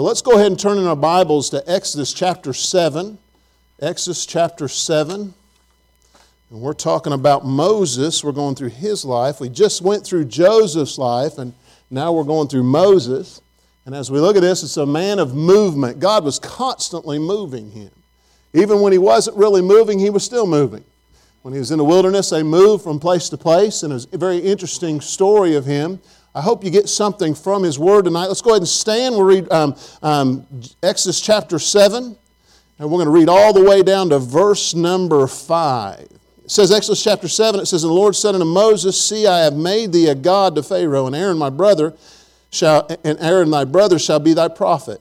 So let's go ahead and turn in our Bibles to Exodus chapter 7. Exodus chapter 7. And we're talking about Moses. We're going through his life. We just went through Joseph's life, and now we're going through Moses. And as we look at this, it's a man of movement. God was constantly moving him. Even when he wasn't really moving, he was still moving. When he was in the wilderness, they moved from place to place, and it was a very interesting story of him. I hope you get something from his word tonight. Let's go ahead and stand. We'll read um, um, Exodus chapter 7, and we're going to read all the way down to verse number 5. It says, Exodus chapter 7, it says, And the Lord said unto Moses, See, I have made thee a God to Pharaoh, and Aaron my brother shall, and Aaron thy brother shall be thy prophet.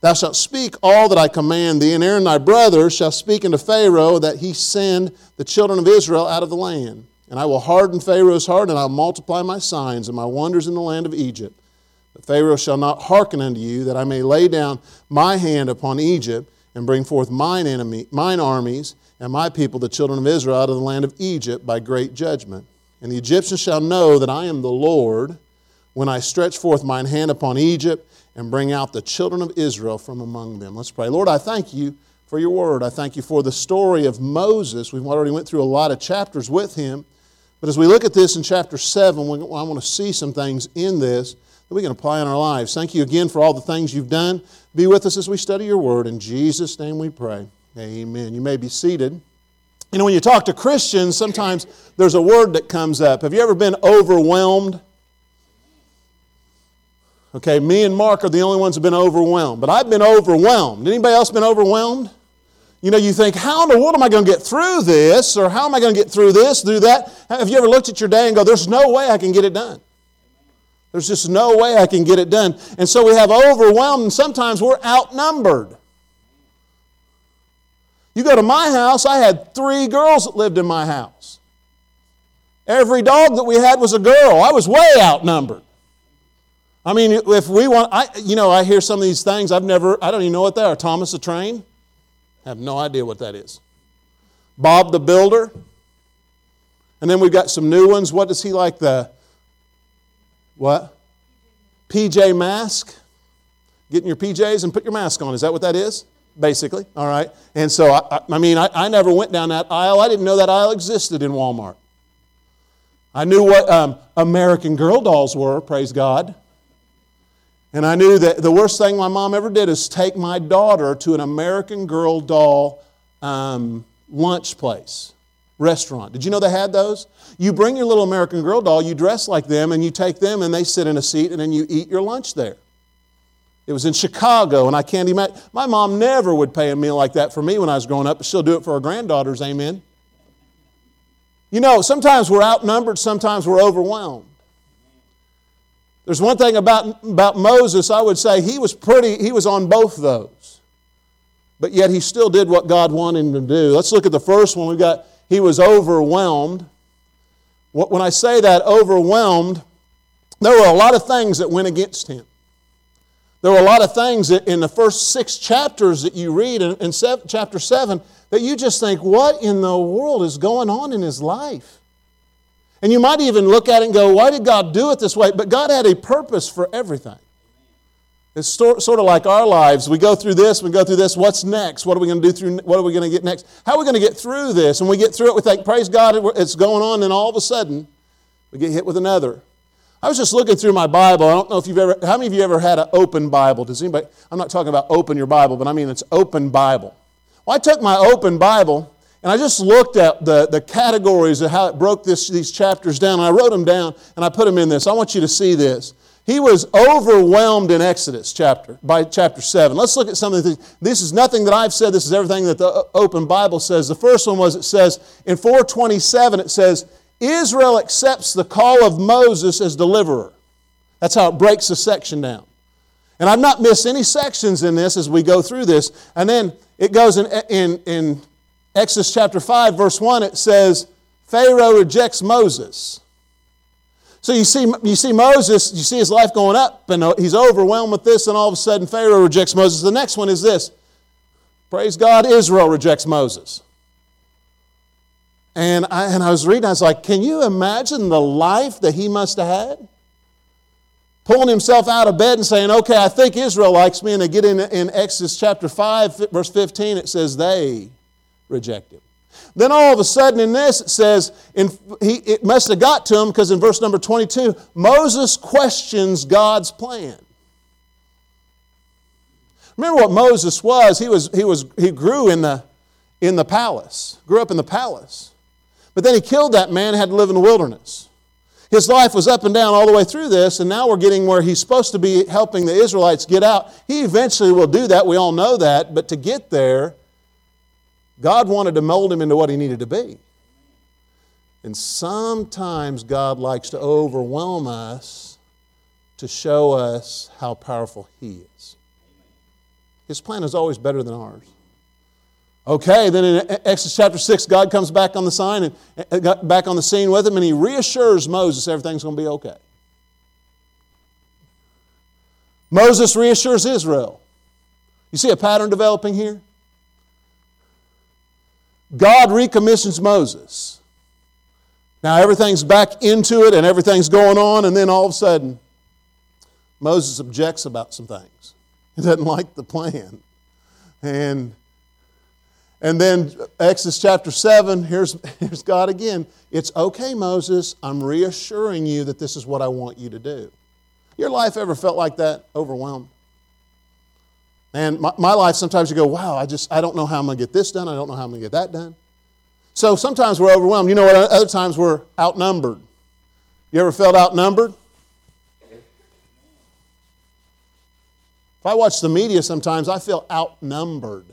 Thou shalt speak all that I command thee, and Aaron thy brother shall speak unto Pharaoh that he send the children of Israel out of the land. And I will harden Pharaoh's heart, and I'll multiply my signs and my wonders in the land of Egypt. But Pharaoh shall not hearken unto you, that I may lay down my hand upon Egypt and bring forth mine enemy, mine armies and my people, the children of Israel, out of the land of Egypt by great judgment. And the Egyptians shall know that I am the Lord when I stretch forth mine hand upon Egypt and bring out the children of Israel from among them. Let's pray. Lord, I thank you for your word. I thank you for the story of Moses. We've already went through a lot of chapters with him. But as we look at this in chapter 7, I want to see some things in this that we can apply in our lives. Thank you again for all the things you've done. Be with us as we study your word. In Jesus' name we pray. Amen. You may be seated. You know, when you talk to Christians, sometimes there's a word that comes up. Have you ever been overwhelmed? Okay, me and Mark are the only ones who've been overwhelmed. But I've been overwhelmed. Anybody else been overwhelmed? You know, you think, how in the world am I going to get through this? Or how am I going to get through this, do that? Have you ever looked at your day and go, there's no way I can get it done? There's just no way I can get it done. And so we have overwhelmed, and sometimes we're outnumbered. You go to my house, I had three girls that lived in my house. Every dog that we had was a girl. I was way outnumbered. I mean, if we want, I, you know, I hear some of these things. I've never, I don't even know what they are. Thomas the Train. Have no idea what that is. Bob the Builder. And then we've got some new ones. What does he like? The what? PJ mask. Getting your PJs and put your mask on. Is that what that is? Basically. All right. And so, I, I mean, I, I, never went down that aisle. I didn't know that aisle existed in Walmart. I knew what um, American Girl dolls were, praise God. And I knew that the worst thing my mom ever did is take my daughter to an American Girl doll um, lunch place, restaurant. Did you know they had those? You bring your little American Girl doll, you dress like them, and you take them, and they sit in a seat, and then you eat your lunch there. It was in Chicago, and I can't imagine. My mom never would pay a meal like that for me when I was growing up, but she'll do it for her granddaughters, amen. You know, sometimes we're outnumbered, sometimes we're overwhelmed. There's one thing about, about Moses, I would say he was pretty, he was on both those. But yet he still did what God wanted him to do. Let's look at the first one. We've got, he was overwhelmed. When I say that, overwhelmed, there were a lot of things that went against him. There were a lot of things that in the first six chapters that you read in, in seven, chapter 7 that you just think, what in the world is going on in his life? And you might even look at it and go, why did God do it this way? But God had a purpose for everything. It's sort of like our lives. We go through this, we go through this. What's next? What are we going to do through? What are we going to get next? How are we going to get through this? And we get through it, we think, praise God, it's going on, and all of a sudden, we get hit with another. I was just looking through my Bible. I don't know if you've ever, how many of you ever had an open Bible? Does anybody, I'm not talking about open your Bible, but I mean it's open Bible. Well, I took my open Bible and I just looked at the, the categories of how it broke this, these chapters down, I wrote them down and I put them in this. I want you to see this. He was overwhelmed in Exodus chapter by chapter 7. Let's look at some of the things. This is nothing that I've said, this is everything that the uh, open Bible says. The first one was it says in 427 it says Israel accepts the call of Moses as deliverer. That's how it breaks the section down. And I've not missed any sections in this as we go through this. And then it goes in, in, in Exodus chapter 5, verse 1, it says, Pharaoh rejects Moses. So you see, you see Moses, you see his life going up, and uh, he's overwhelmed with this, and all of a sudden Pharaoh rejects Moses. The next one is this Praise God, Israel rejects Moses. And I, and I was reading, I was like, can you imagine the life that he must have had? pulling himself out of bed and saying, Okay, I think Israel likes me. And get in, in Exodus chapter 5, verse 15, it says, They reject him. Then all of a sudden in this it says, in, he, it must have got to him because in verse number 22, Moses questions God's plan. Remember what Moses was? He, was, he, was, he grew in the, in the palace, grew up in the palace. But then he killed that man and had to live in the wilderness. His life was up and down all the way through this, and now we're getting where he's supposed to be helping the Israelites get out. He eventually will do that, we all know that, but to get there, God wanted to mold him into what he needed to be. And sometimes God likes to overwhelm us to show us how powerful he is. His plan is always better than ours. Okay, then in Exodus chapter 6, God comes back on the sign and back on the scene with him, and he reassures Moses everything's going to be okay. Moses reassures Israel. You see a pattern developing here? God recommissions Moses. Now everything's back into it and everything's going on, and then all of a sudden, Moses objects about some things. He doesn't like the plan. And and then Exodus chapter 7, here's, here's God again. It's okay, Moses. I'm reassuring you that this is what I want you to do. Your life ever felt like that? Overwhelmed? And my, my life, sometimes you go, wow, I just, I don't know how I'm going to get this done. I don't know how I'm going to get that done. So sometimes we're overwhelmed. You know what? Other times we're outnumbered. You ever felt outnumbered? If I watch the media sometimes, I feel outnumbered.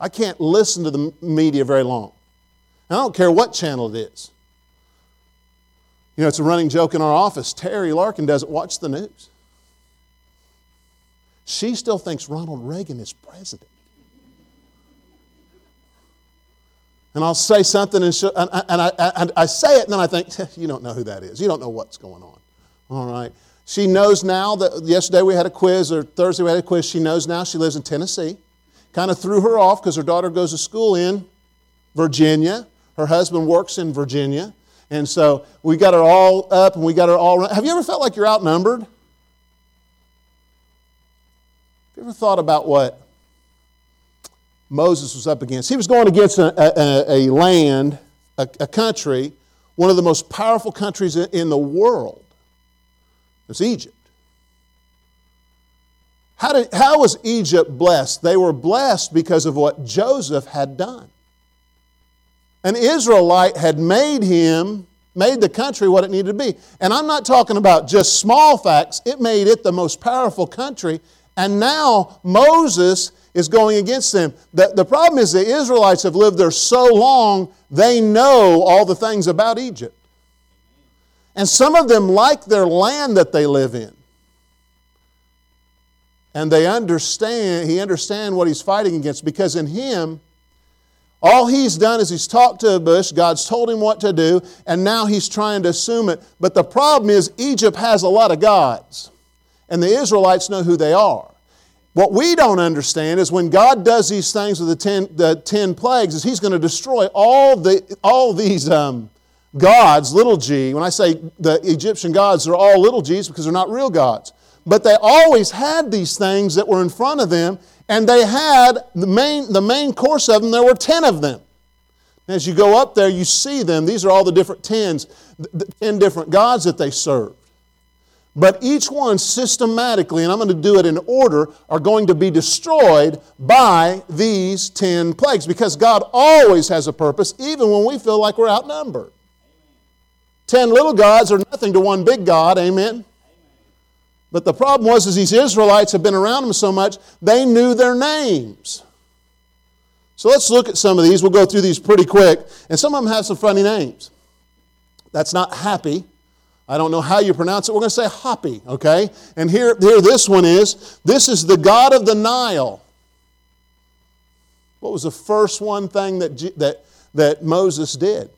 I can't listen to the media very long. I don't care what channel it is. You know, it's a running joke in our office. Terry Larkin doesn't watch the news. She still thinks Ronald Reagan is president. And I'll say something, and, and, and, I, and I say it, and then I think, you don't know who that is. You don't know what's going on. All right. She knows now that yesterday we had a quiz, or Thursday we had a quiz. She knows now she lives in Tennessee kind of threw her off because her daughter goes to school in Virginia. Her husband works in Virginia. And so we got her all up and we got her all. Have you ever felt like you're outnumbered? Have you ever thought about what Moses was up against? He was going against a, a, a land, a, a, country, one of the most powerful countries in the world. It's Egypt. How, did, how was Egypt blessed? They were blessed because of what Joseph had done. An Israelite had made him, made the country what it needed to be. And I'm not talking about just small facts, it made it the most powerful country. And now Moses is going against them. The, the problem is the Israelites have lived there so long, they know all the things about Egypt. And some of them like their land that they live in and they understand, he understands what he's fighting against because in him, all he's done is he's talked to a bush, God's told him what to do, and now he's trying to assume it. But the problem is, Egypt has a lot of gods, and the Israelites know who they are. What we don't understand is when God does these things with the ten, the ten plagues, is He's going to destroy all, the, all these um, gods, little g. When I say the Egyptian gods, they're all little g's because they're not real gods. But they always had these things that were in front of them, and they had the main, the main course of them, there were 10 of them. As you go up there, you see them. These are all the different tens, the 10 different gods that they served. But each one systematically, and I'm going to do it in order, are going to be destroyed by these 10 plagues because God always has a purpose, even when we feel like we're outnumbered. 10 little gods are nothing to one big God, amen? But the problem was, is these Israelites had been around them so much, they knew their names. So let's look at some of these. We'll go through these pretty quick. And some of them have some funny names. That's not happy. I don't know how you pronounce it. We're going to say hoppy, okay? And here, here this one is. This is the God of the Nile. What was the first one thing that, that, that Moses did?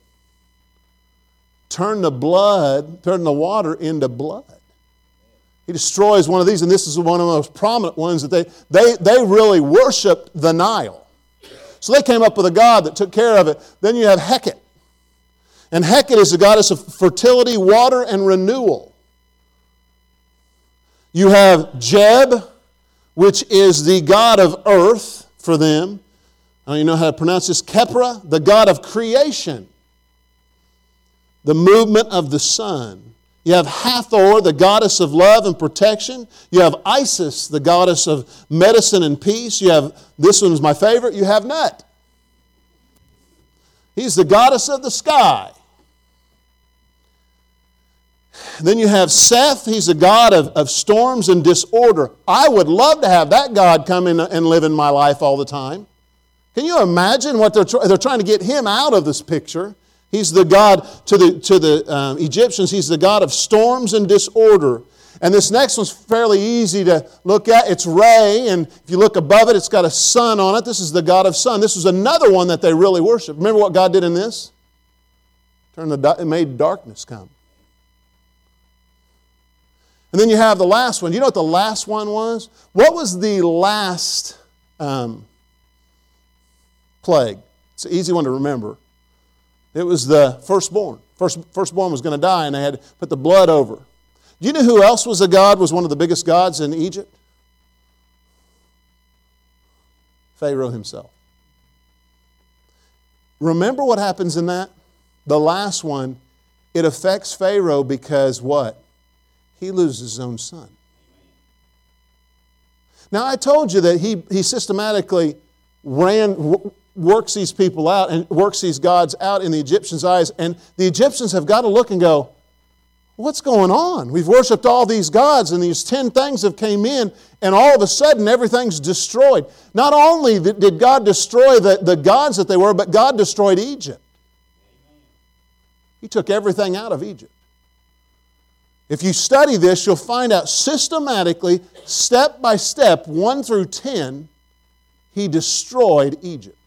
Turn the blood, turn the water into blood. He destroys one of these, and this is one of the most prominent ones that they, they, they really worshiped the Nile. So they came up with a god that took care of it. Then you have Heqet. And Heqet is the goddess of fertility, water, and renewal. You have Geb, which is the god of earth for them. I don't even know how to pronounce this. Khepra, the god of creation, the movement of the sun. You have Hathor, the goddess of love and protection. You have Isis, the goddess of medicine and peace. You have, this one's my favorite, you have Nut. He's the goddess of the sky. Then you have Seth, he's a god of, of storms and disorder. I would love to have that God come in and live in my life all the time. Can you imagine what they're, they're trying to get him out of this picture? He's the God to the, to the um, Egyptians, he's the God of storms and disorder. And this next one's fairly easy to look at. It's Re, and if you look above it, it's got a sun on it. This is the God of sun. This was another one that they really worship. Remember what God did in this? Turned the it made darkness come. And then you have the last one. You know what the last one was? What was the last um, plague? It's an easy one to remember. It was the firstborn. First, firstborn was going to die, and they had to put the blood over. Do you know who else was a god, was one of the biggest gods in Egypt? Pharaoh himself. Remember what happens in that? The last one, it affects Pharaoh because what? He loses his own son. Now, I told you that he, he systematically ran, works these people out and works these gods out in the Egyptians' eyes. And the Egyptians have got to look and go, what's going on? We've worshiped all these gods and these 10 things have came in and all of a sudden everything's destroyed. Not only did God destroy the, the gods that they were, but God destroyed Egypt. He took everything out of Egypt. If you study this, you'll find out systematically, step by step, 1 through 10, he destroyed Egypt.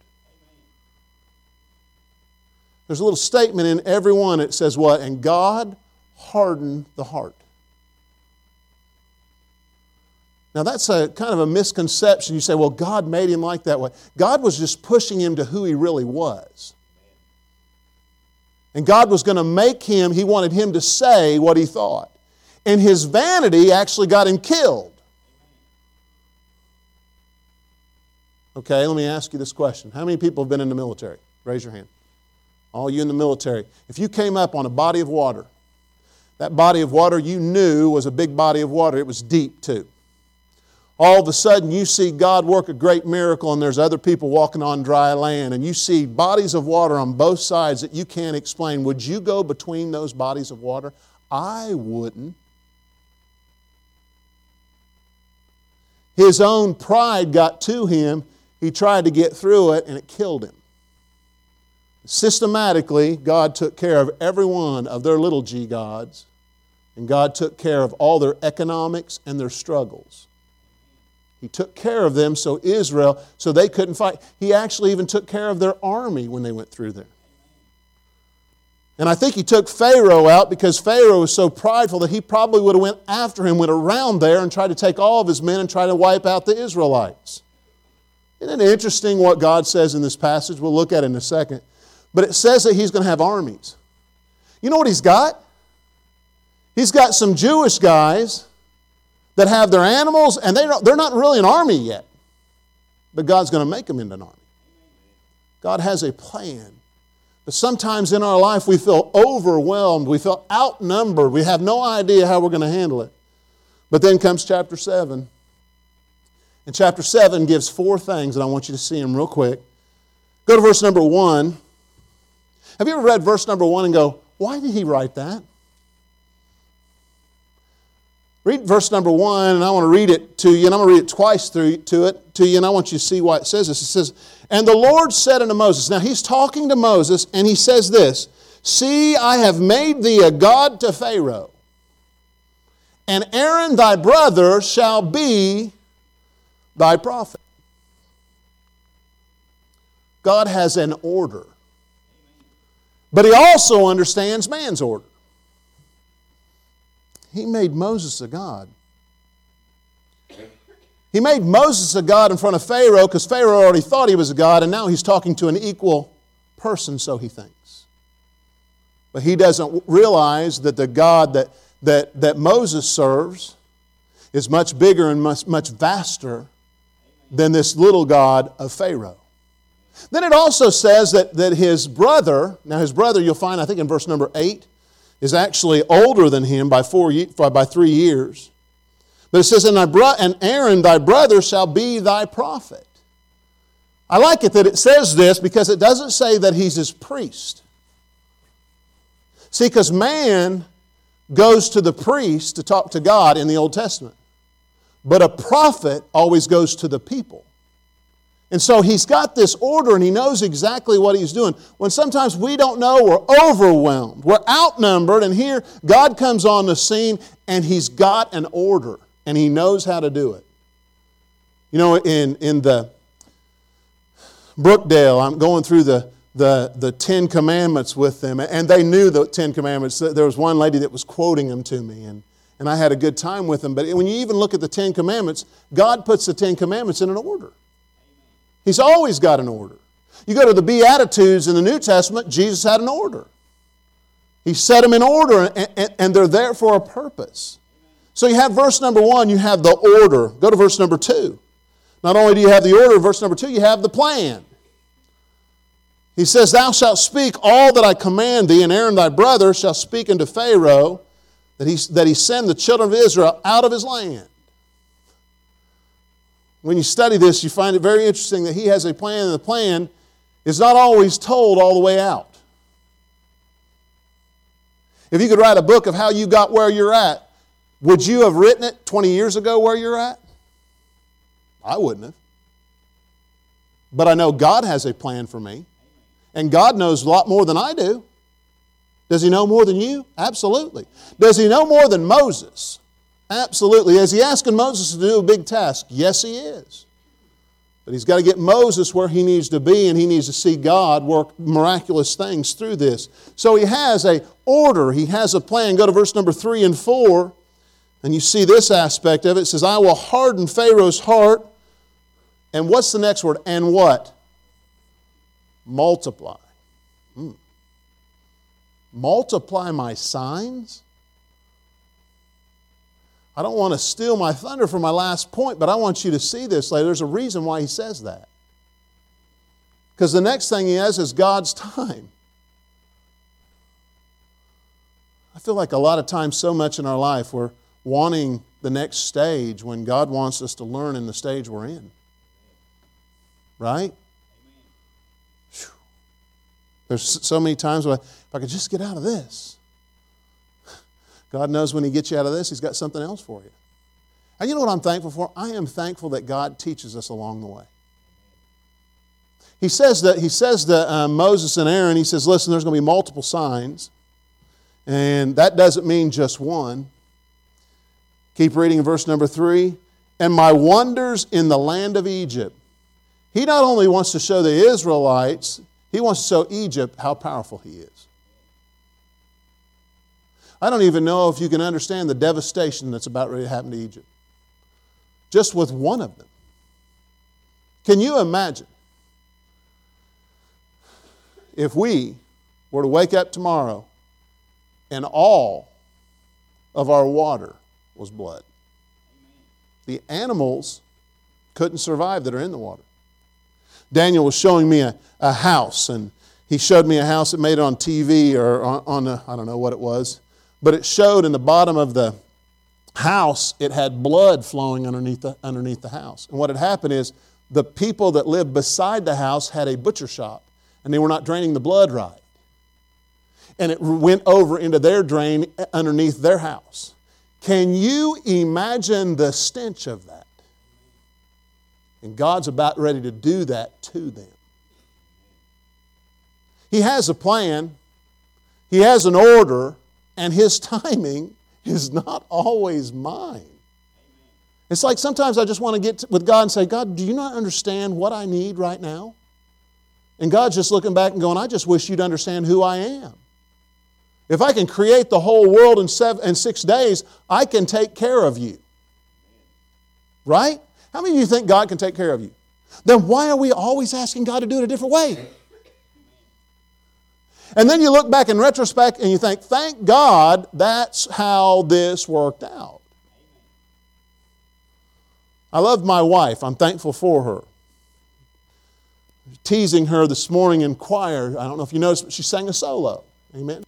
There's a little statement in every one. It says what? And God hardened the heart. Now, that's a kind of a misconception. You say, well, God made him like that way. God was just pushing him to who he really was. And God was going to make him, he wanted him to say what he thought. And his vanity actually got him killed. Okay, let me ask you this question. How many people have been in the military? Raise your hand all you in the military, if you came up on a body of water, that body of water you knew was a big body of water, it was deep too. All of a sudden, you see God work a great miracle, and there's other people walking on dry land, and you see bodies of water on both sides that you can't explain. Would you go between those bodies of water? I wouldn't. His own pride got to him. He tried to get through it, and it killed him. Systematically, God took care of every one of their little g gods, and God took care of all their economics and their struggles. He took care of them so Israel, so they couldn't fight. He actually even took care of their army when they went through there. And I think he took Pharaoh out because Pharaoh was so prideful that he probably would have went after him, went around there and tried to take all of his men and try to wipe out the Israelites. Isn't it interesting what God says in this passage? We'll look at it in a second. But it says that he's going to have armies. You know what he's got? He's got some Jewish guys that have their animals, and they they're not really an army yet. But God's going to make them into an army. God has a plan. But sometimes in our life we feel overwhelmed, we feel outnumbered, we have no idea how we're going to handle it. But then comes chapter 7. And chapter 7 gives four things, and I want you to see them real quick. Go to verse number 1. Have you ever read verse number one and go, why did he write that? Read verse number one, and I want to read it to you, and I'm going to read it twice through to it to you, and I want you to see why it says this. It says, And the Lord said unto Moses, Now he's talking to Moses, and he says this See, I have made thee a God to Pharaoh, and Aaron thy brother shall be thy prophet. God has an order. But he also understands man's order. He made Moses a God. He made Moses a God in front of Pharaoh because Pharaoh already thought he was a God, and now he's talking to an equal person, so he thinks. But he doesn't realize that the God that, that, that Moses serves is much bigger and much, much vaster than this little God of Pharaoh. Then it also says that, that his brother, now his brother, you'll find, I think in verse number 8, is actually older than him by, four, by three years. But it says, and, and Aaron, thy brother, shall be thy prophet. I like it that it says this because it doesn't say that he's his priest. See, because man goes to the priest to talk to God in the Old Testament, but a prophet always goes to the people. And so he's got this order and he knows exactly what he's doing. When sometimes we don't know, we're overwhelmed, we're outnumbered, and here God comes on the scene and he's got an order and he knows how to do it. You know, in, in the Brookdale, I'm going through the, the, the Ten Commandments with them, and they knew the Ten Commandments. There was one lady that was quoting them to me, and, and I had a good time with them. But when you even look at the Ten Commandments, God puts the Ten Commandments in an order. He's always got an order. You go to the Beatitudes in the New Testament, Jesus had an order. He set them in order, and, and, and they're there for a purpose. So you have verse number one, you have the order. Go to verse number two. Not only do you have the order, verse number two, you have the plan. He says, Thou shalt speak all that I command thee, and Aaron thy brother shall speak unto Pharaoh that he, that he send the children of Israel out of his land. When you study this, you find it very interesting that he has a plan, and the plan is not always told all the way out. If you could write a book of how you got where you're at, would you have written it 20 years ago where you're at? I wouldn't have. But I know God has a plan for me. And God knows a lot more than I do. Does He know more than you? Absolutely. Does He know more than Moses? Absolutely. Is He asking Moses to do a big task? Yes, He is. But He's got to get Moses where he needs to be, and he needs to see God work miraculous things through this. So He has a order, He has a plan. Go to verse number 3 and 4, and you see this aspect of it. It says, I will harden Pharaoh's heart. And what's the next word? And what? multiply. Hmm. Multiply my signs? I don't want to steal my thunder for my last point, but I want you to see this. There's a reason why he says that. Because the next thing he has is God's time. I feel like a lot of times, so much in our life, we're wanting the next stage when God wants us to learn in the stage we're in. Right? There's so many times where if I could just get out of this. God knows when He gets you out of this, He's got something else for you. And you know what I'm thankful for? I am thankful that God teaches us along the way. He says that he says to uh, Moses and Aaron, he says, "Listen, there's going to be multiple signs, and that doesn't mean just one." Keep reading in verse number three. And my wonders in the land of Egypt. He not only wants to show the Israelites he wants to show Egypt how powerful he is. I don't even know if you can understand the devastation that's about ready to happen to Egypt. Just with one of them. Can you imagine if we were to wake up tomorrow and all of our water was blood? The animals couldn't survive that are in the water. Daniel was showing me a, a house, and he showed me a house that made it on TV or on, on a, I don't know what it was, but it showed in the bottom of the house, it had blood flowing underneath the, underneath the house. And what had happened is the people that lived beside the house had a butcher shop, and they were not draining the blood right. And it went over into their drain underneath their house. Can you imagine the stench of that? And God's about ready to do that to them. He has a plan, He has an order, and His timing is not always mine. It's like sometimes I just want to get with God and say, God, do you not understand what I need right now? And God's just looking back and going, I just wish you'd understand who I am. If I can create the whole world in, seven, in six days, I can take care of you. Right? How many of you think God can take care of you? Then why are we always asking God to do it a different way? And then you look back in retrospect and you think, thank God that's how this worked out. I love my wife. I'm thankful for her. Teasing her this morning in choir. I don't know if you noticed, but she sang a solo. Amen.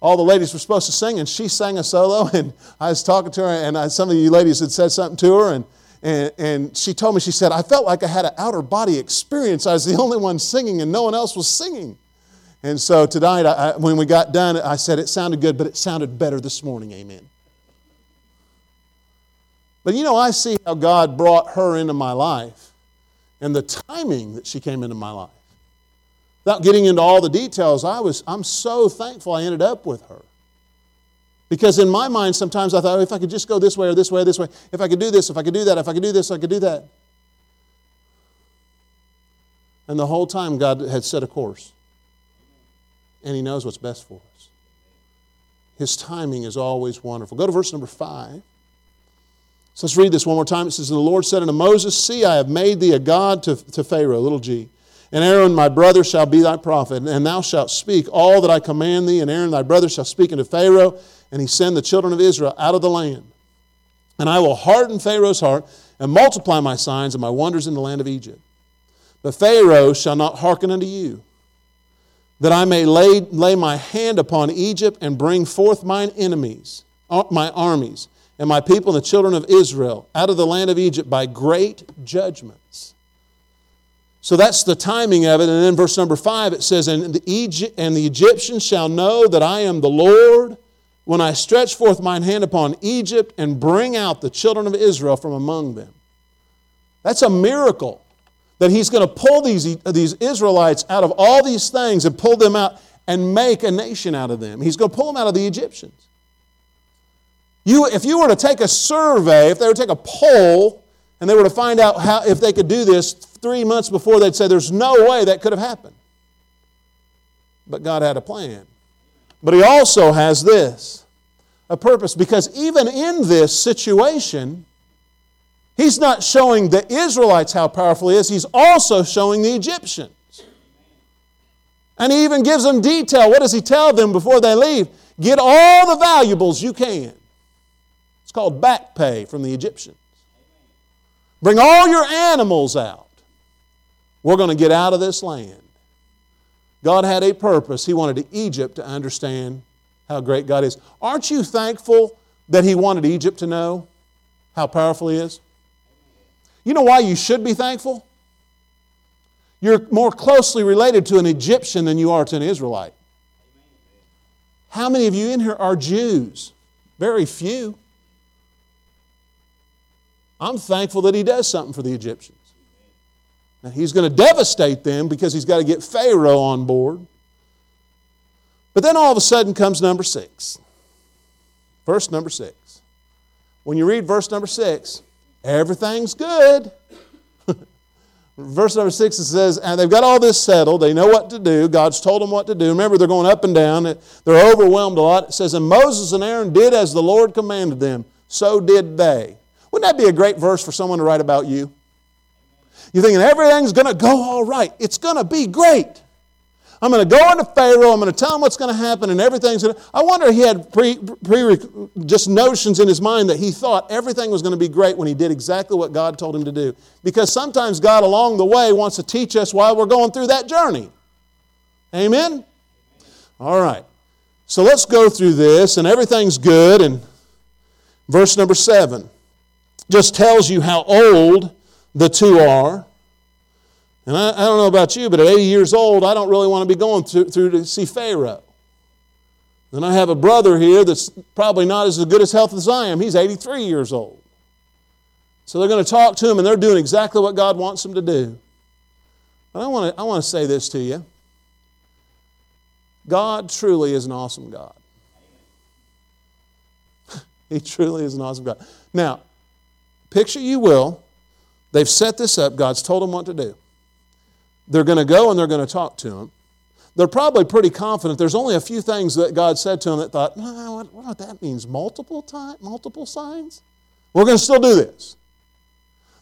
All the ladies were supposed to sing, and she sang a solo. And I was talking to her, and I, some of you ladies had said something to her, and, and, and she told me, she said, I felt like I had an outer body experience. I was the only one singing, and no one else was singing. And so tonight, I, when we got done, I said it sounded good, but it sounded better this morning. Amen. But you know, I see how God brought her into my life and the timing that she came into my life. Without getting into all the details, I was, I'm so thankful I ended up with her. Because in my mind, sometimes I thought, oh, if I could just go this way or this way or this way, if I could do this, if I could do that, if I could do this, I could do that. And the whole time, God had set a course. And He knows what's best for us. His timing is always wonderful. Go to verse number five. So let's read this one more time. It says, the Lord said unto Moses, See, I have made thee a God to, to Pharaoh, little g. And Aaron, my brother, shall be thy prophet, and thou shalt speak all that I command thee, and Aaron, thy brother, shall speak unto Pharaoh, and he send the children of Israel out of the land. And I will harden Pharaoh's heart, and multiply my signs and my wonders in the land of Egypt. But Pharaoh shall not hearken unto you, that I may lay, lay my hand upon Egypt and bring forth mine enemies, uh, my armies and my people and the children of Israel out of the land of Egypt by great judgments. So that's the timing of it. And then verse number five, it says, and the, Egypt, and the Egyptians shall know that I am the Lord when I stretch forth mine hand upon Egypt and bring out the children of Israel from among them. That's a miracle that he's going to pull these, these Israelites out of all these things and pull them out and make a nation out of them. He's going to pull them out of the Egyptians. You, if you were to take a survey, if they were to take a poll, and they were to find out how, if they could do this three months before, they'd say there's no way that could have happened. But God had a plan. But He also has this a purpose because even in this situation, He's not showing the Israelites how powerful He is, He's also showing the Egyptians. And He even gives them detail. What does He tell them before they leave? Get all the valuables you can It's called back pay from the Egyptians. Bring all your animals out. We're going to get out of this land. God had a purpose. He wanted Egypt to understand how great God is. Aren't you thankful that He wanted Egypt to know how powerful He is? You know why you should be thankful? You're more closely related to an Egyptian than you are to an Israelite. How many of you in here are Jews? Very few. I'm thankful that he does something for the Egyptians. Now, he's going to devastate them because he's got to get Pharaoh on board. But then all of a sudden comes number six. Verse number six. When you read verse number six, everything's good. verse number six it says, and they've got all this settled. They know what to do. God's told them what to do. Remember, they're going up and down. They're overwhelmed a lot. It says, and Moses and Aaron did as the Lord commanded them. So did they. Wouldn't that be a great verse for someone to write about you? You're thinking everything's going to go all right. It's going to be great. I'm going to go into Pharaoh. I'm going to tell him what's going to happen, and everything's going to. I wonder he had pre, pre, just notions in his mind that he thought everything was going to be great when he did exactly what God told him to do. Because sometimes God along the way wants to teach us why we're going through that journey. Amen? All right. So let's go through this, and everything's good. And verse number seven just tells you how old the two are. And I, I, don't know about you, but at 80 years old, I don't really want to be going through, through to see Pharaoh. And I have a brother here that's probably not as good as health as I am. He's 83 years old. So they're going to talk to him, and they're doing exactly what God wants them to do. But I want to, I want to say this to you God truly is an awesome God. he truly is an awesome God. Now, Picture you will. They've set this up. God's told them what to do. They're going to go and they're going to talk to him. They're probably pretty confident. There's only a few things that God said to them that thought, no, what, what that means? Multiple time, multiple signs? We're going to still do this.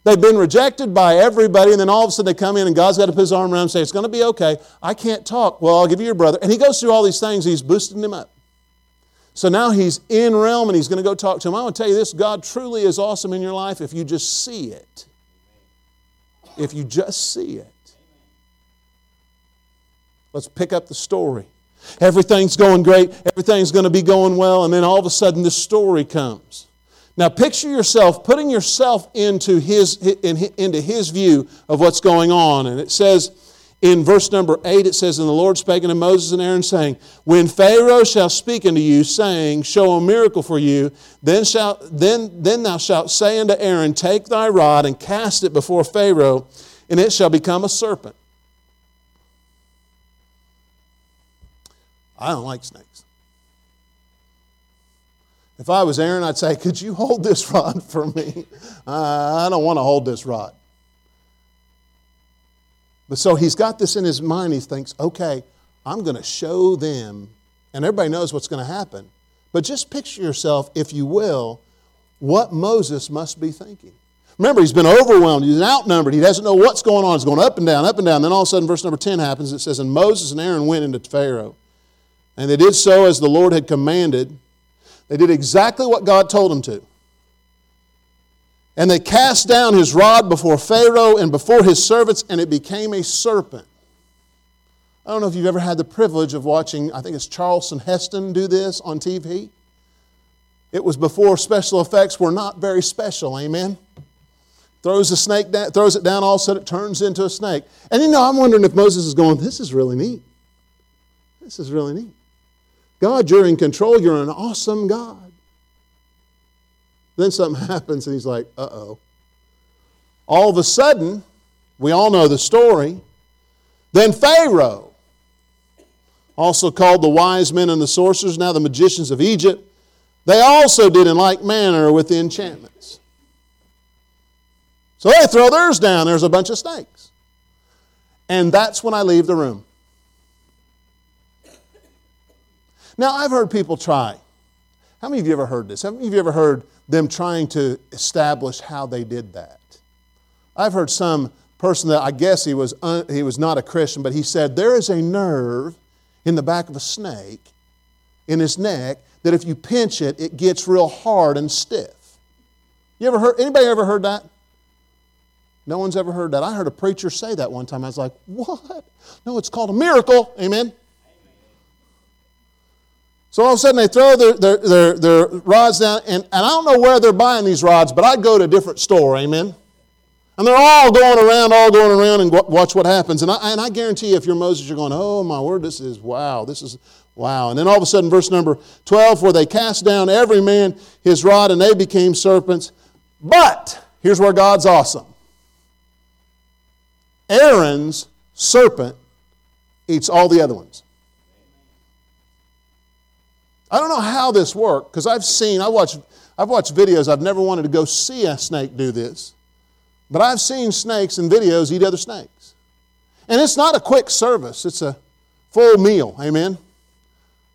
They've been rejected by everybody, and then all of a sudden they come in and God's got to put his arm around them and say, It's going to be okay. I can't talk. Well, I'll give you your brother. And he goes through all these things, he's boosting them up. So now he's in realm and he's going to go talk to him. I want to tell you this God truly is awesome in your life if you just see it. If you just see it. Let's pick up the story. Everything's going great, everything's going to be going well, and then all of a sudden this story comes. Now picture yourself putting yourself into his, into his view of what's going on. And it says, in verse number 8, it says, And the Lord spake unto Moses and Aaron, saying, When Pharaoh shall speak unto you, saying, Show a miracle for you, then, shall, then, then thou shalt say unto Aaron, Take thy rod and cast it before Pharaoh, and it shall become a serpent. I don't like snakes. If I was Aaron, I'd say, Could you hold this rod for me? Uh, I don't want to hold this rod. But so he's got this in his mind. He thinks, okay, I'm going to show them, and everybody knows what's going to happen. But just picture yourself, if you will, what Moses must be thinking. Remember, he's been overwhelmed. He's outnumbered. He doesn't know what's going on. He's going up and down, up and down. Then all of a sudden, verse number 10 happens. It says, And Moses and Aaron went into Pharaoh. And they did so as the Lord had commanded. They did exactly what God told them to. And they cast down his rod before Pharaoh and before his servants, and it became a serpent. I don't know if you've ever had the privilege of watching, I think it's Charlton Heston do this on TV. It was before special effects were not very special, amen? Throws the snake down, throws it down, all of a sudden it turns into a snake. And you know, I'm wondering if Moses is going, This is really neat. This is really neat. God, you're in control. You're an awesome God. Then something happens, and he's like, uh oh. All of a sudden, we all know the story. Then Pharaoh, also called the wise men and the sorcerers, now the magicians of Egypt, they also did in like manner with the enchantments. So they throw theirs down, there's a bunch of snakes. And that's when I leave the room. Now, I've heard people try. How many of you ever heard this? How many of you ever heard them trying to establish how they did that. I've heard some person that I guess he was, un, he was not a Christian, but he said there is a nerve in the back of a snake in his neck that if you pinch it, it gets real hard and stiff. You ever heard, anybody ever heard that? No one's ever heard that. I heard a preacher say that one time. I was like, what? No, it's called a miracle. Amen. So all of a sudden they throw their, their, their, their rods down, and, and I don't know where they're buying these rods, but I'd go to a different store, amen? And they're all going around, all going around, and watch what happens. And I, and I guarantee you, if you're Moses, you're going, oh my word, this is wow, this is wow. And then all of a sudden, verse number 12, where they cast down every man his rod, and they became serpents. But, here's where God's awesome Aaron's serpent eats all the other ones. I don't know how this worked because I've seen, I watched, I've watched videos. I've never wanted to go see a snake do this, but I've seen snakes in videos eat other snakes. And it's not a quick service, it's a full meal. Amen.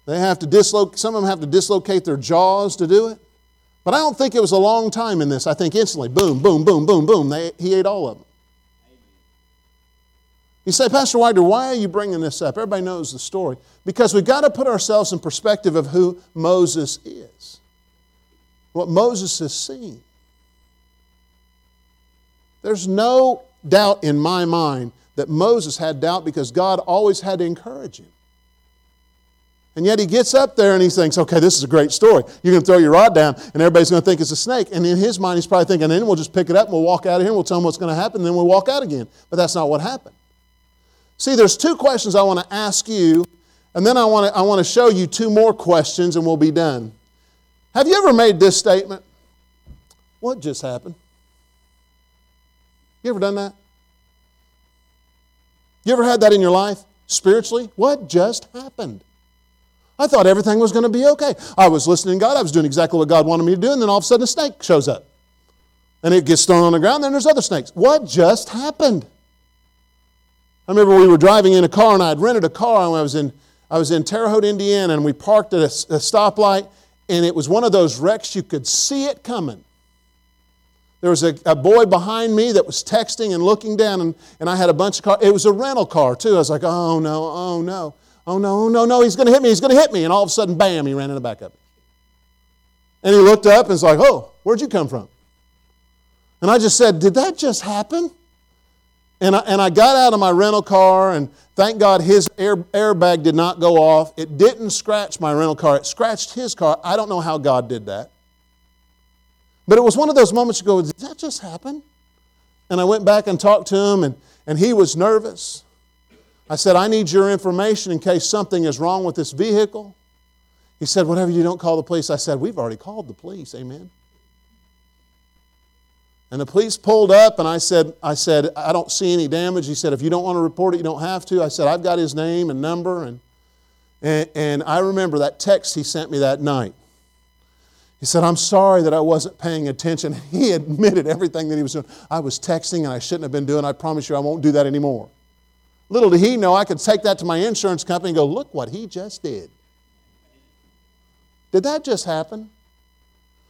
They have to dislocate, some of them have to dislocate their jaws to do it. But I don't think it was a long time in this. I think instantly, boom, boom, boom, boom, boom, they, he ate all of them. You say, Pastor Wider, why are you bringing this up? Everybody knows the story. Because we've got to put ourselves in perspective of who Moses is, what Moses has seen. There's no doubt in my mind that Moses had doubt because God always had to encourage him. And yet he gets up there and he thinks, okay, this is a great story. You're going to throw your rod down and everybody's going to think it's a snake. And in his mind, he's probably thinking, then we'll just pick it up and we'll walk out of here and we'll tell them what's going to happen and then we'll walk out again. But that's not what happened. See, there's two questions I want to ask you, and then I want to, I want to show you two more questions and we'll be done. Have you ever made this statement? What just happened? You ever done that? You ever had that in your life spiritually? What just happened? I thought everything was going to be okay. I was listening to God. I was doing exactly what God wanted me to do, and then all of a sudden a snake shows up. And it gets thrown on the ground, then there's other snakes. What just happened? I remember we were driving in a car, and I had rented a car, I was in, I was in Terre Haute, Indiana, and we parked at a, a stoplight, and it was one of those wrecks you could see it coming. There was a, a, boy behind me that was texting and looking down, and, and I had a bunch of cars. It was a rental car, too. I was like, oh no, oh no, oh no, oh no, no, he's going to hit me, he's going to hit me. And all of a sudden, bam, he ran in the back of me. And he looked up and was like, Oh, where'd you come from? And I just said, Did that just happen? And I, and I got out of my rental car, and thank God his air, airbag did not go off. It didn't scratch my rental car, it scratched his car. I don't know how God did that. But it was one of those moments you go, Did that just happen? And I went back and talked to him, and, and he was nervous. I said, I need your information in case something is wrong with this vehicle. He said, Whatever you don't call the police. I said, We've already called the police. Amen. And the police pulled up, and I said, I said, I don't see any damage. He said, if you don't want to report it, you don't have to. I said, I've got his name and number. And, and, and I remember that text he sent me that night. He said, I'm sorry that I wasn't paying attention. He admitted everything that he was doing. I was texting and I shouldn't have been doing. I promise you I won't do that anymore. Little did he know I could take that to my insurance company and go, look what he just did. Did that just happen?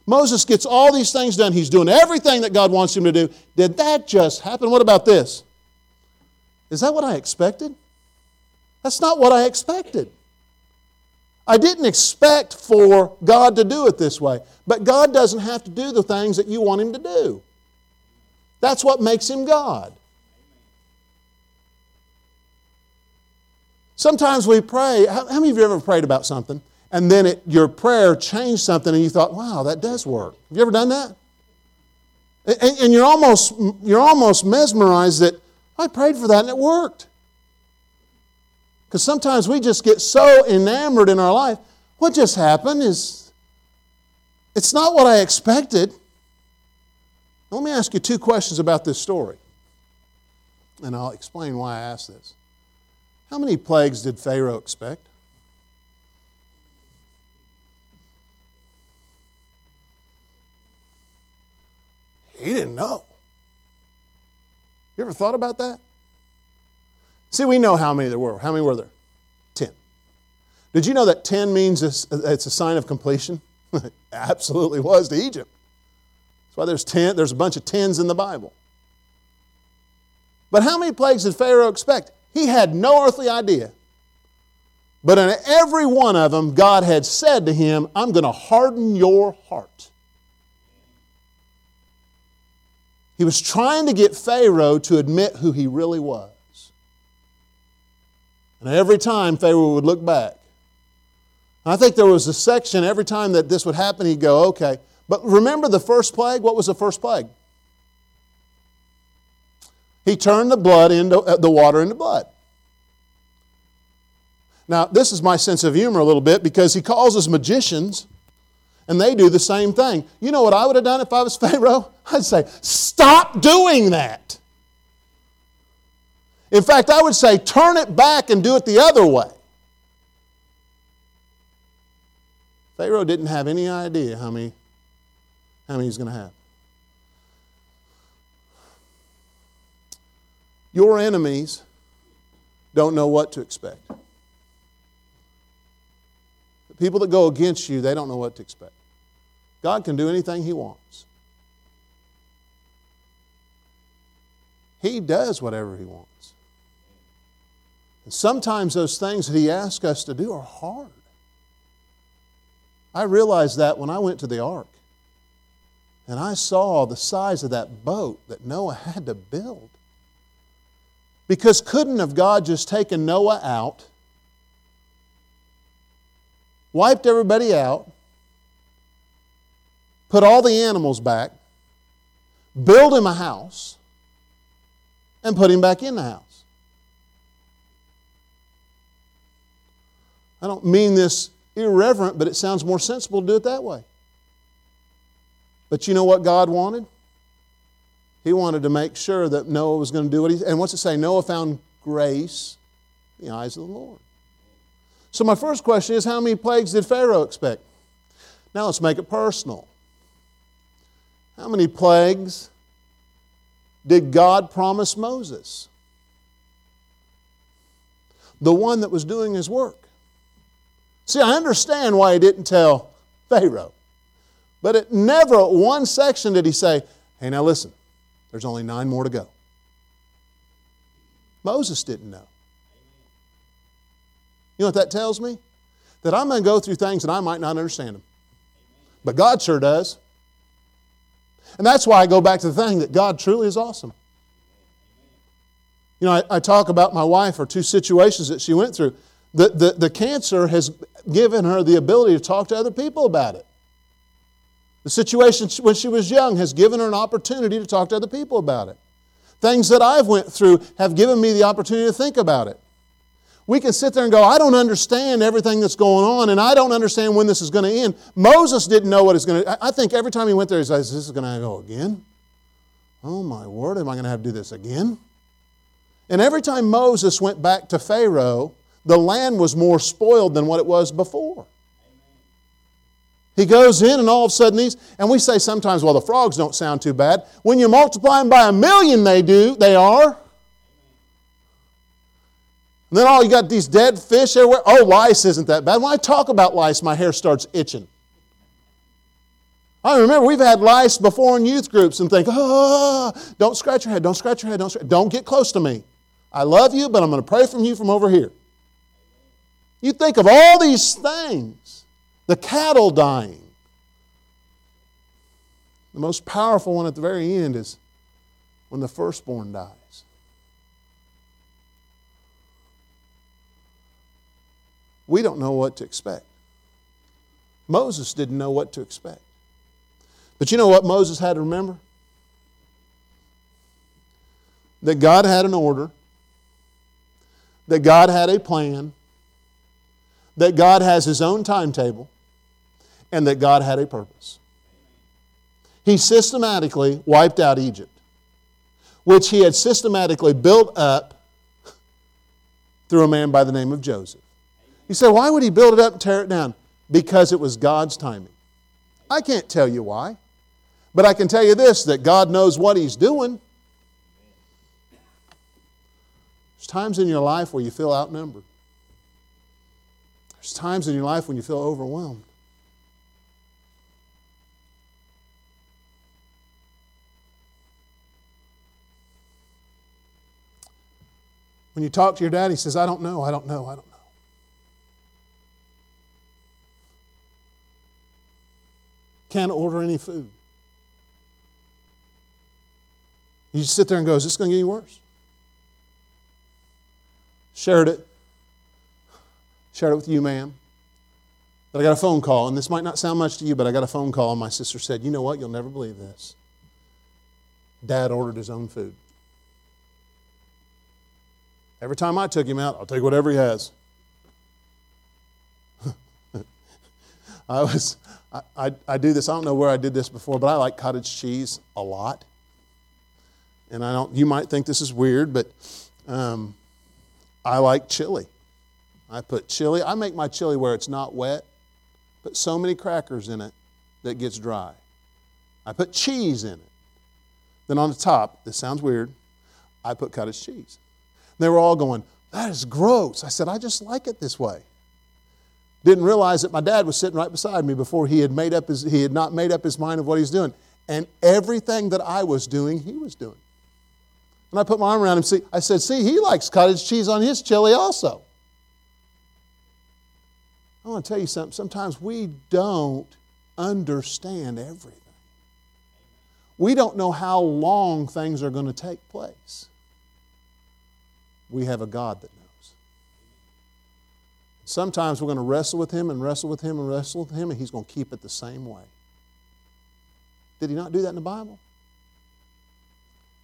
Moses gets all these things done. He's doing everything that God wants him to do. Did that just happen? What about this? Is that what I expected? That's not what I expected. I didn't expect for God to do it this way. But God doesn't have to do the things that you want Him to do. That's what makes Him God. Sometimes we pray. How, many of you ever prayed about something and then it, your prayer changed something and you thought, wow, that does work. Have you ever done that? And, and you're, almost, you're almost mesmerized that I prayed for that and it worked. Because sometimes we just get so enamored in our life. What just happened is, it's not what I expected. Let me ask you two questions about this story. And I'll explain why I asked this. How many plagues did Pharaoh expect? He didn't know. You ever thought about that? See, we know how many there were. How many were there? Ten. Did you know that ten means it's a sign of completion? Absolutely was to Egypt. That's why there's ten. There's a bunch of tens in the Bible. But how many plagues did Pharaoh expect? He had no earthly idea. But in every one of them, God had said to him, I'm going to harden your heart. He was trying to get Pharaoh to admit who he really was. And every time Pharaoh would look back, I think there was a section every time that this would happen, he'd go, okay. But remember the first plague? What was the first plague? He turned the blood into uh, the water into blood. Now, this is my sense of humor a little bit because he calls us magicians and they do the same thing. You know what I would have done if I was Pharaoh? I'd say, stop doing that. In fact, I would say, turn it back and do it the other way. Pharaoh didn't have any idea how many, how many he's going to have. Your enemies don't know what to expect. The people that go against you, they don't know what to expect. God can do anything He wants. He does whatever He wants. And sometimes those things that He asks us to do are hard. I realized that when I went to the ark and I saw the size of that boat that Noah had to build. Because couldn't have God just taken Noah out, wiped everybody out, put all the animals back, build him a house, and put him back in the house. I don't mean this irreverent, but it sounds more sensible to do it that way. But you know what God wanted? He wanted to make sure that Noah was going to do what he and what's it say? Noah found grace in the eyes of the Lord. So my first question is how many plagues did Pharaoh expect? Now let's make it personal. How many plagues did God promise Moses? The one that was doing his work. See, I understand why he didn't tell Pharaoh. But it never, one section did he say, hey, now listen, there's only nine more to go. Moses didn't know. You know what that tells me? That I'm going to go through things and I might not understand them. But God sure does. And that's why I go back to the thing that God truly is awesome. You know, I, I talk about my wife or two situations that she went through. The, the, the cancer has given her the ability to talk to other people about it. The situation when she was young has given her an opportunity to talk to other people about it. Things that I've went through have given me the opportunity to think about it. We can sit there and go, I don't understand everything that's going on, and I don't understand when this is going to end. Moses didn't know what it's going to. I think every time he went there, he says, "This is going to go again." Oh my word, am I going to have to do this again? And every time Moses went back to Pharaoh, the land was more spoiled than what it was before. He goes in, and all of a sudden these, and we say sometimes, well, the frogs don't sound too bad. When you multiply them by a million, they do, they are. And then all you got these dead fish everywhere. Oh, lice isn't that bad. When I talk about lice, my hair starts itching. I remember we've had lice before in youth groups and think, oh, don't scratch your head, don't scratch your head, don't, don't get close to me. I love you, but I'm going to pray from you from over here. You think of all these things the cattle dying. The most powerful one at the very end is when the firstborn dies. We don't know what to expect. Moses didn't know what to expect. But you know what Moses had to remember? That God had an order, that God had a plan, that God has His own timetable, and that God had a purpose. He systematically wiped out Egypt, which He had systematically built up through a man by the name of Joseph. You say, why would He build it up and tear it down? Because it was God's timing. I can't tell you why, but I can tell you this that God knows what He's doing. There's times in your life where you feel outnumbered. There's times in your life when you feel overwhelmed. When you talk to your dad, he says, I don't know, I don't know, I don't know. Can't order any food. You sit there and go, Is this going to get any worse? Shared it shared it with you, ma'am. But I got a phone call, and this might not sound much to you, but I got a phone call, and my sister said, You know what? You'll never believe this. Dad ordered his own food. Every time I took him out, I'll take whatever he has. I was, I, I, I, do this, I don't know where I did this before, but I like cottage cheese a lot. And I don't, you might think this is weird, but um, I like chili. I put chili. I make my chili where it's not wet. Put so many crackers in it that gets dry. I put cheese in it. Then on the top, this sounds weird, I put cottage cheese. They were all going, That is gross. I said, I just like it this way. Didn't realize that my dad was sitting right beside me before he had made up his, he had not made up his mind of what he's doing. And everything that I was doing, he was doing. And I put my arm around him. See, I said, see, he likes cottage cheese on his chili also. I want to tell you something. Sometimes we don't understand everything. We don't know how long things are going to take place. We have a God that knows. Sometimes we're going to wrestle with Him and wrestle with Him and wrestle with Him, and He's going to keep it the same way. Did He not do that in the Bible?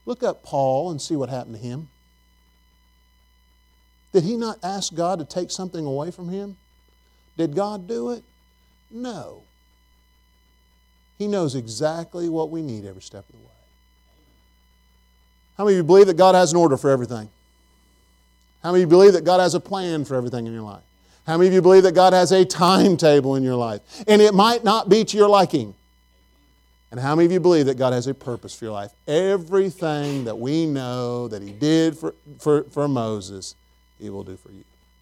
Look up Paul and see what happened to him. Did he not ask God to take something away from him? Did God do it? No. He knows exactly what we need every step of the way. How many of you believe that God has an order for everything? How many of you believe that God has a plan for everything in your life? How many of you believe that God has a timetable in your life? And it might not be to your liking. And how many of you believe that God has a purpose for your life? Everything that we know that He did for, for, for Moses, He will do for you.